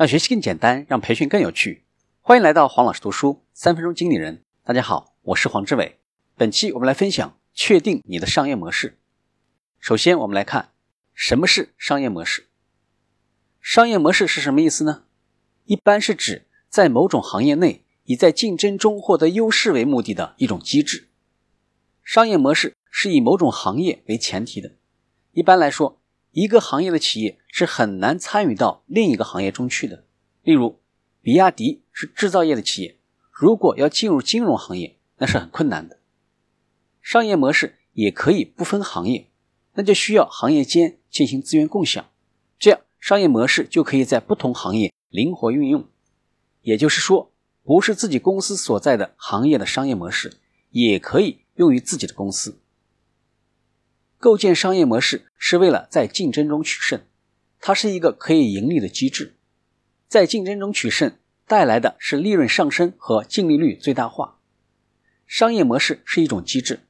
让学习更简单，让培训更有趣。欢迎来到黄老师读书三分钟经理人。大家好，我是黄志伟。本期我们来分享确定你的商业模式。首先，我们来看什么是商业模式。商业模式是什么意思呢？一般是指在某种行业内以在竞争中获得优势为目的的一种机制。商业模式是以某种行业为前提的。一般来说，一个行业的企业是很难参与到另一个行业中去的。例如，比亚迪是制造业的企业，如果要进入金融行业，那是很困难的。商业模式也可以不分行业，那就需要行业间进行资源共享，这样商业模式就可以在不同行业灵活运用。也就是说，不是自己公司所在的行业的商业模式，也可以用于自己的公司。构建商业模式是为了在竞争中取胜，它是一个可以盈利的机制。在竞争中取胜带来的是利润上升和净利率最大化。商业模式是一种机制，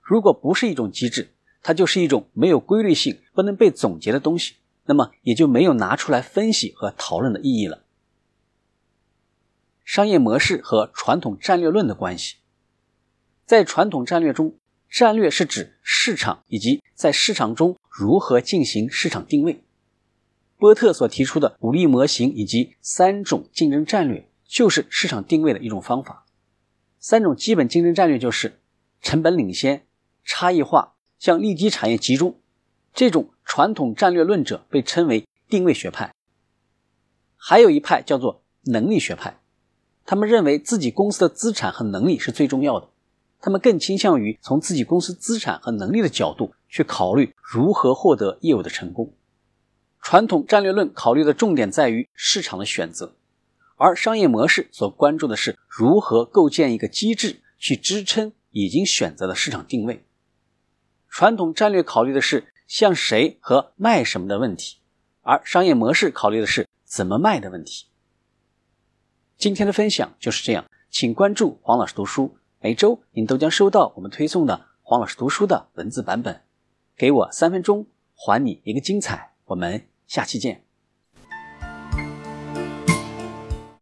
如果不是一种机制，它就是一种没有规律性、不能被总结的东西，那么也就没有拿出来分析和讨论的意义了。商业模式和传统战略论的关系，在传统战略中。战略是指市场以及在市场中如何进行市场定位。波特所提出的鼓励模型以及三种竞争战略，就是市场定位的一种方法。三种基本竞争战略就是成本领先、差异化、向利基产业集中。这种传统战略论者被称为定位学派。还有一派叫做能力学派，他们认为自己公司的资产和能力是最重要的。他们更倾向于从自己公司资产和能力的角度去考虑如何获得业务的成功。传统战略论考虑的重点在于市场的选择，而商业模式所关注的是如何构建一个机制去支撑已经选择的市场定位。传统战略考虑的是向谁和卖什么的问题，而商业模式考虑的是怎么卖的问题。今天的分享就是这样，请关注黄老师读书。每周您都将收到我们推送的黄老师读书的文字版本。给我三分钟，还你一个精彩。我们下期见。